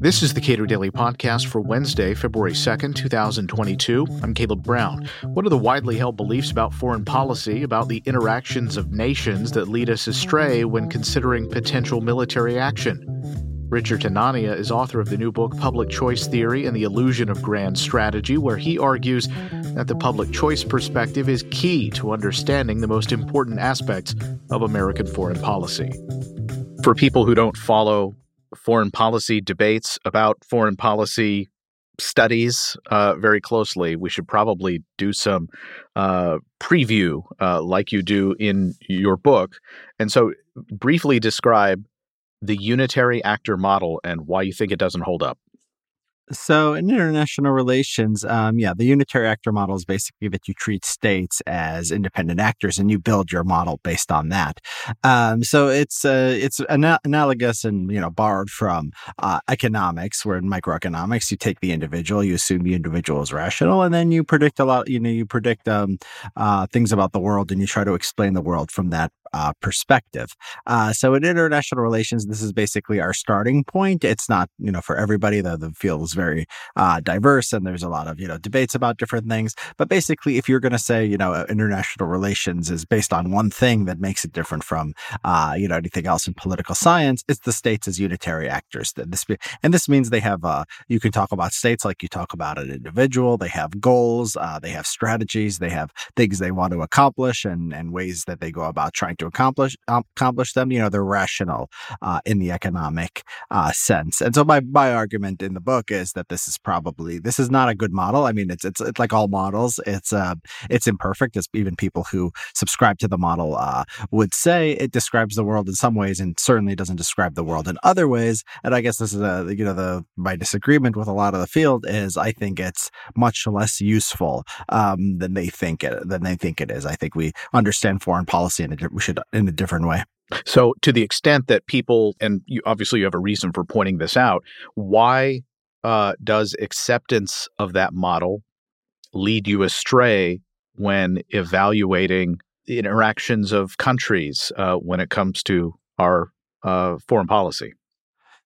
This is the Cato Daily Podcast for Wednesday, February 2nd, 2022. I'm Caleb Brown. What are the widely held beliefs about foreign policy, about the interactions of nations that lead us astray when considering potential military action? Richard Hanania is author of the new book Public Choice Theory and the Illusion of Grand Strategy, where he argues that the public choice perspective is key to understanding the most important aspects of American foreign policy. For people who don't follow foreign policy debates about foreign policy studies uh, very closely, we should probably do some uh, preview uh, like you do in your book. And so, briefly describe the unitary actor model and why you think it doesn't hold up. So, in international relations, um, yeah, the unitary actor model is basically that you treat states as independent actors, and you build your model based on that. Um, so it's uh, it's ana- analogous and you know borrowed from uh, economics, where in microeconomics you take the individual, you assume the individual is rational, and then you predict a lot. You know, you predict um, uh, things about the world, and you try to explain the world from that uh, perspective. Uh, so in international relations, this is basically our starting point. It's not, you know, for everybody. The, the field is very uh, diverse and there's a lot of, you know, debates about different things. But basically, if you're going to say, you know, international relations is based on one thing that makes it different from, uh, you know, anything else in political science, it's the states as unitary actors. This, and this means they have, uh, you can talk about states like you talk about an individual. They have goals, uh, they have strategies, they have things they want to accomplish and, and ways that they go about trying to to accomplish um, accomplish them. You know, they're rational uh, in the economic uh, sense. And so my my argument in the book is that this is probably this is not a good model. I mean, it's it's, it's like all models. It's uh it's imperfect, as even people who subscribe to the model uh, would say. It describes the world in some ways, and certainly doesn't describe the world in other ways. And I guess this is a you know the my disagreement with a lot of the field is I think it's much less useful um, than they think it than they think it is. I think we understand foreign policy and we should it in a different way. So, to the extent that people, and you, obviously you have a reason for pointing this out, why uh, does acceptance of that model lead you astray when evaluating the interactions of countries uh, when it comes to our uh, foreign policy?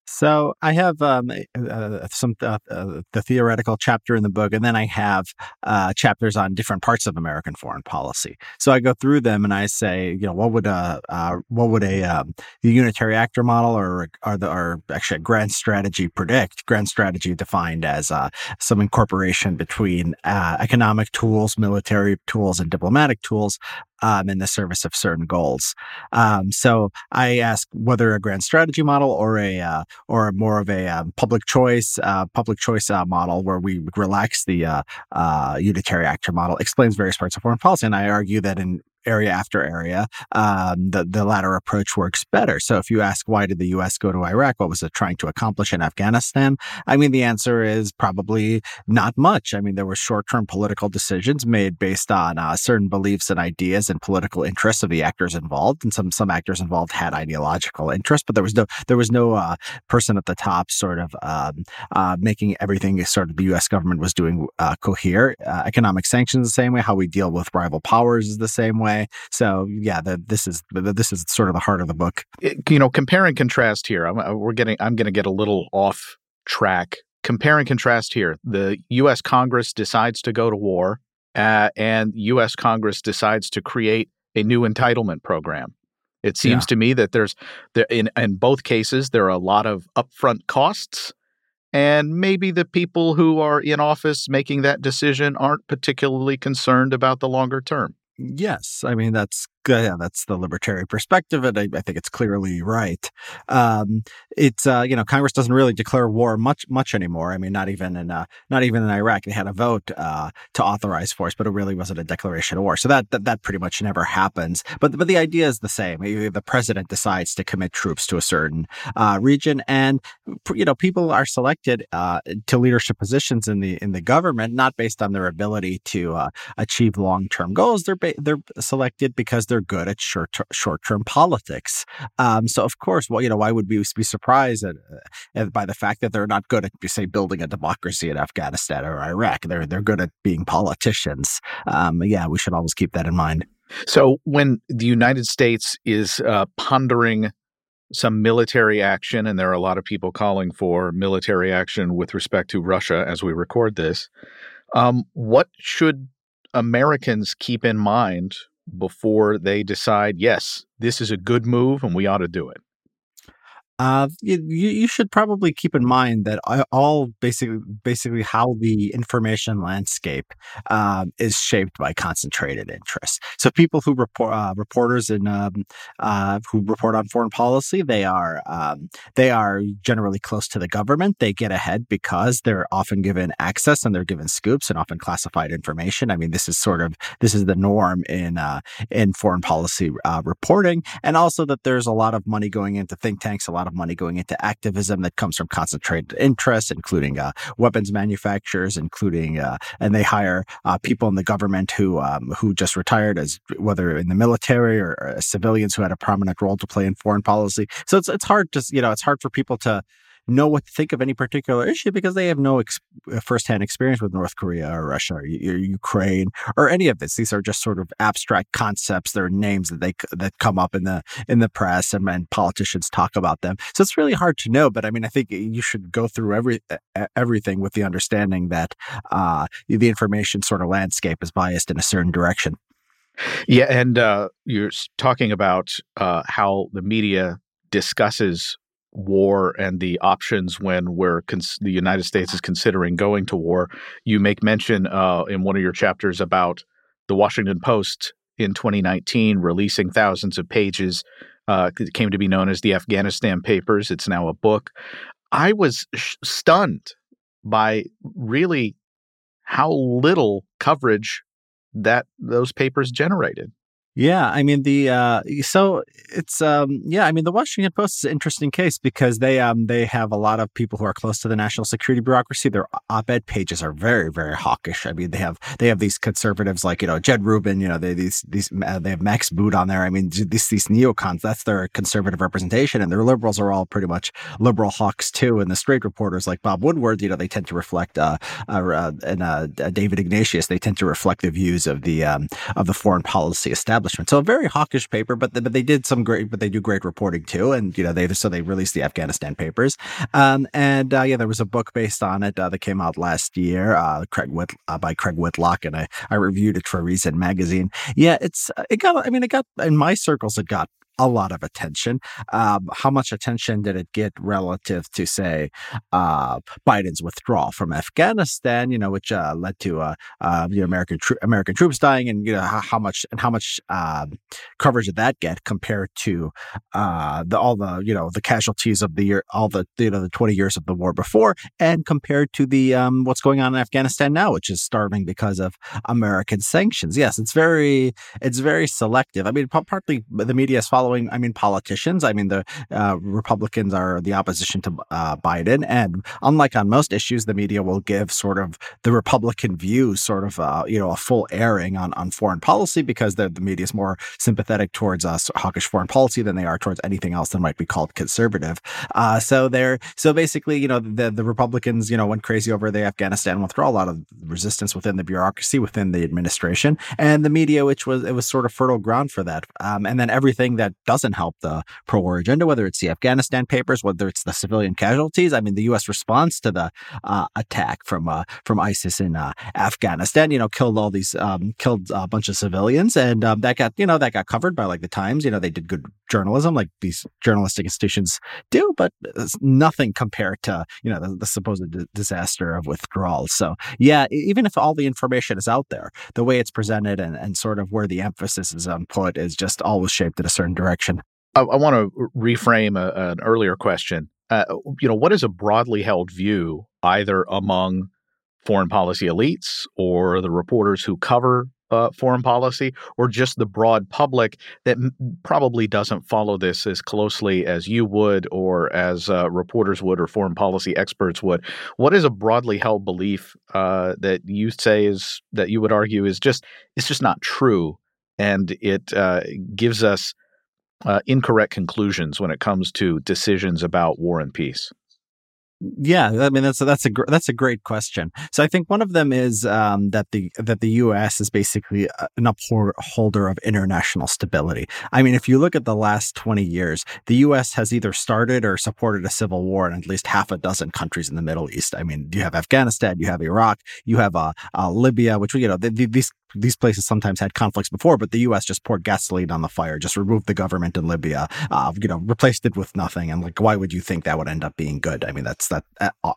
So I have um, uh, some uh, uh, the theoretical chapter in the book, and then I have uh, chapters on different parts of American foreign policy. So I go through them and I say, you know, what would a uh, what would a um, unitary actor model or or the or actually a grand strategy predict? Grand strategy defined as uh, some incorporation between economic tools, military tools, and diplomatic tools um, in the service of certain goals. Um, so I ask whether a grand strategy model or a uh, or more of a um, public choice uh, public choice uh, model where we relax the uh, uh, unitary actor model explains various parts of foreign policy, and I argue that in area after area, um, the, the latter approach works better. So if you ask why did the U.S. go to Iraq, what was it trying to accomplish in Afghanistan? I mean, the answer is probably not much. I mean, there were short-term political decisions made based on uh, certain beliefs and ideas and political interests of the actors involved, and some some actors involved had ideological interests, but there was no there was no uh, person at the top sort of um, uh, making everything sort of the U.S. government was doing uh, cohere. Uh, economic sanctions the same way. How we deal with rival powers is the same way So yeah, the, this is the, this is sort of the heart of the book. It, you know, compare and contrast here. I'm, uh, we're getting. I'm going to get a little off track. Compare and contrast here. The U.S. Congress decides to go to war, uh, and U.S. Congress decides to create a new entitlement program. It seems yeah. to me that there's there in in both cases there are a lot of upfront costs and maybe the people who are in office making that decision aren't particularly concerned about the longer term. Yes, I mean that's yeah, that's the libertarian perspective, and I, I think it's clearly right. Um, it's uh, you know Congress doesn't really declare war much much anymore. I mean, not even in uh, not even in Iraq, they had a vote uh, to authorize force, but it really wasn't a declaration of war. So that, that that pretty much never happens. But but the idea is the same. The president decides to commit troops to a certain uh, region, and you know people are selected uh, to leadership positions in the in the government not based on their ability to uh, achieve long term goals. They're ba- they're selected because they're they're good at short short term politics. Um, so of course, well, you know, why would we be surprised at, uh, by the fact that they're not good at say building a democracy in Afghanistan or Iraq? They're they're good at being politicians. Um, yeah, we should always keep that in mind. So when the United States is uh, pondering some military action, and there are a lot of people calling for military action with respect to Russia as we record this. Um, what should Americans keep in mind before they decide, yes, this is a good move and we ought to do it? Uh, you, you should probably keep in mind that all basically basically how the information landscape um, is shaped by concentrated interest. So people who report uh, reporters in um, uh, who report on foreign policy, they are um, they are generally close to the government. They get ahead because they're often given access and they're given scoops and often classified information. I mean, this is sort of this is the norm in uh, in foreign policy uh, reporting, and also that there's a lot of money going into think tanks, a lot of money going into activism that comes from concentrated interests, including uh, weapons manufacturers, including uh, and they hire uh, people in the government who um, who just retired as whether in the military or, or civilians who had a prominent role to play in foreign policy. So it's it's hard to you know it's hard for people to know what to think of any particular issue because they have no ex- uh, firsthand experience with North Korea or Russia or, or, Ukraine or any of this. These are just sort of abstract concepts. They're names that they that come up in the in the press and, and politicians talk about them. So it's really hard to know. But I mean, I think you should go through every everything with the understanding that uh, the information sort of landscape is biased in a certain direction. Yeah, and uh, you're talking about uh, how the media discusses war and the options when we're cons- the United States is considering going to war. You make mention uh, in one of your chapters about the Washington Post in 2019 releasing thousands of pages. Uh, it came to be known as the Afghanistan Papers. It's now a book. I was sh- stunned by really how little coverage that those papers generated. Yeah, I mean the uh, so it's um, yeah, I mean the Washington Post is an interesting case because they um they have a lot of people who are close to the national security bureaucracy. Their op-ed pages are very very hawkish. I mean they have they have these conservatives like you know Jen Rubin, you know they these these uh, they have Max Boot on there. I mean these these neocons that's their conservative representation, and their liberals are all pretty much liberal hawks too. And the straight reporters like Bob Woodward, you know they tend to reflect uh, uh, uh and uh, David Ignatius, they tend to reflect the views of the um, of the foreign policy establishment establishment. So a very hawkish paper, but the, but they did some great, but they do great reporting too. And you know they so they released the Afghanistan papers. Um, and uh, yeah, there was a book based on it uh, that came out last year, uh, Craig Whit, uh, by Craig Whitlock, and I I reviewed it for Reason magazine. Yeah, it's it got I mean it got in my circles it got a lot of attention. Um, how much attention did it get relative to, say, uh, Biden's withdrawal from Afghanistan? You know, which uh, led to uh, uh American tro- American troops dying, and you know how, how much and how much um, coverage did that get compared to uh, the all the you know the casualties of the year, all the you know the twenty years of the war before, and compared to the um, what's going on in Afghanistan now, which is starving because of American sanctions. Yes, it's very it's very selective. I mean, partly the media is following following, I mean, politicians. I mean, the uh, Republicans are the opposition to uh, Biden. And unlike on most issues, the media will give sort of the Republican view, sort of, uh, you know, a full airing on, on foreign policy because the, the media is more sympathetic towards us hawkish foreign policy than they are towards anything else that might be called conservative. Uh, so they're, so basically, you know, the, the Republicans, you know, went crazy over the Afghanistan withdrawal, a lot of resistance within the bureaucracy, within the administration, and the media, which was, it was sort of fertile ground for that. Um, and then everything that doesn't help the pro war agenda, whether it's the Afghanistan papers, whether it's the civilian casualties. I mean, the U.S. response to the uh, attack from uh, from ISIS in uh, Afghanistan, you know, killed all these, um, killed a bunch of civilians, and um, that got, you know, that got covered by like the Times. You know, they did good journalism, like these journalistic institutions do, but nothing compared to you know the, the supposed d- disaster of withdrawal. So yeah, even if all the information is out there, the way it's presented and, and sort of where the emphasis is on put is just always shaped in a certain direction. I, I want to reframe a, an earlier question. Uh, you know, what is a broadly held view either among foreign policy elites or the reporters who cover uh, foreign policy or just the broad public that m- probably doesn't follow this as closely as you would or as uh, reporters would or foreign policy experts would. What is a broadly held belief uh, that you say is that you would argue is just it's just not true and it uh, gives us uh, incorrect conclusions when it comes to decisions about war and peace Yeah, I mean that's a, that's a gr- that's a great question. So I think one of them is um, that the that the U.S. is basically an upholder of international stability. I mean, if you look at the last twenty years, the U.S. has either started or supported a civil war in at least half a dozen countries in the Middle East. I mean, you have Afghanistan, you have Iraq, you have uh, uh, Libya, which you know these these places sometimes had conflicts before, but the U.S. just poured gasoline on the fire, just removed the government in Libya, uh, you know, replaced it with nothing. And like, why would you think that would end up being good? I mean, that's that,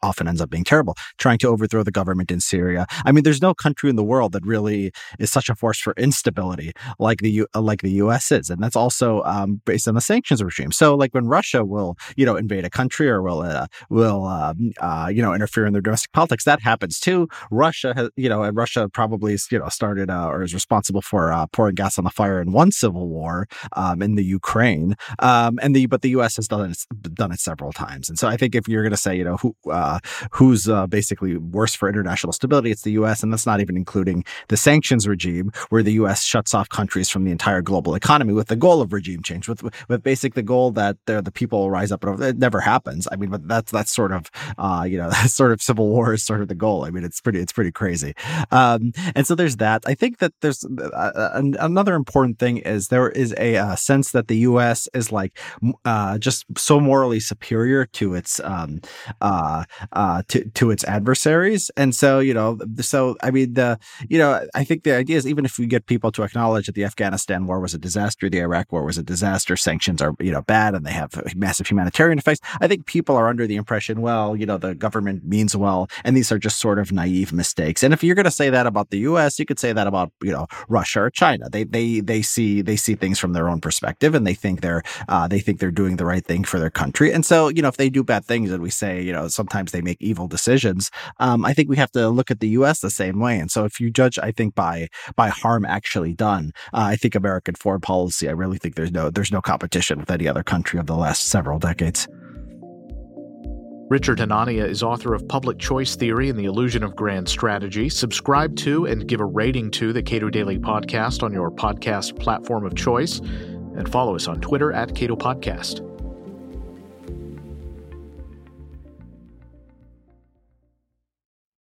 often ends up being terrible. Trying to overthrow the government in Syria. I mean, there's no country in the world that really is such a force for instability like the U, like the U.S. is, and that's also um, based on the sanctions regime. So, like when Russia will, you know, invade a country or will uh, will um, uh, you know interfere in their domestic politics, that happens too. Russia has, you know, and Russia probably you know started uh, or is responsible for uh, pouring gas on the fire in one civil war um, in the Ukraine. Um, and the but the U.S. has done it done it several times. And so I think if you're going to say you know who uh, who's uh, basically worse for international stability, it's the U.S. And that's not even including the sanctions regime, where the U.S. shuts off countries from the entire global economy with the goal of regime change, with with basic the goal that the people rise up. And it never happens. I mean, but that's that's sort of uh, you know sort of civil war is sort of the goal. I mean, it's pretty it's pretty crazy. Um, and so there's that. I think that there's uh, another important thing is there is a uh, sense that the U.S. is like uh, just so morally superior to its um, uh, uh, to to its adversaries, and so you know, so I mean, the you know, I think the idea is even if we get people to acknowledge that the Afghanistan war was a disaster, the Iraq war was a disaster, sanctions are you know bad, and they have massive humanitarian effects. I think people are under the impression, well, you know, the government means well, and these are just sort of naive mistakes. And if you're going to say that about the U.S., you could say that about you know Russia or China. They they they see they see things from their own perspective, and they think they're uh, they think they're doing the right thing for their country. And so you know if they do bad things, and we say you know sometimes they make evil decisions, um, I think we have to look at the U.S. the same way. And so if you judge, I think by by harm actually done, uh, I think American foreign policy, I really think there's no there's no competition with any other country of the last several decades. Richard Hanania is author of Public Choice Theory and the Illusion of Grand Strategy. Subscribe to and give a rating to the Cato Daily Podcast on your podcast platform of choice, and follow us on Twitter at Cato Podcast.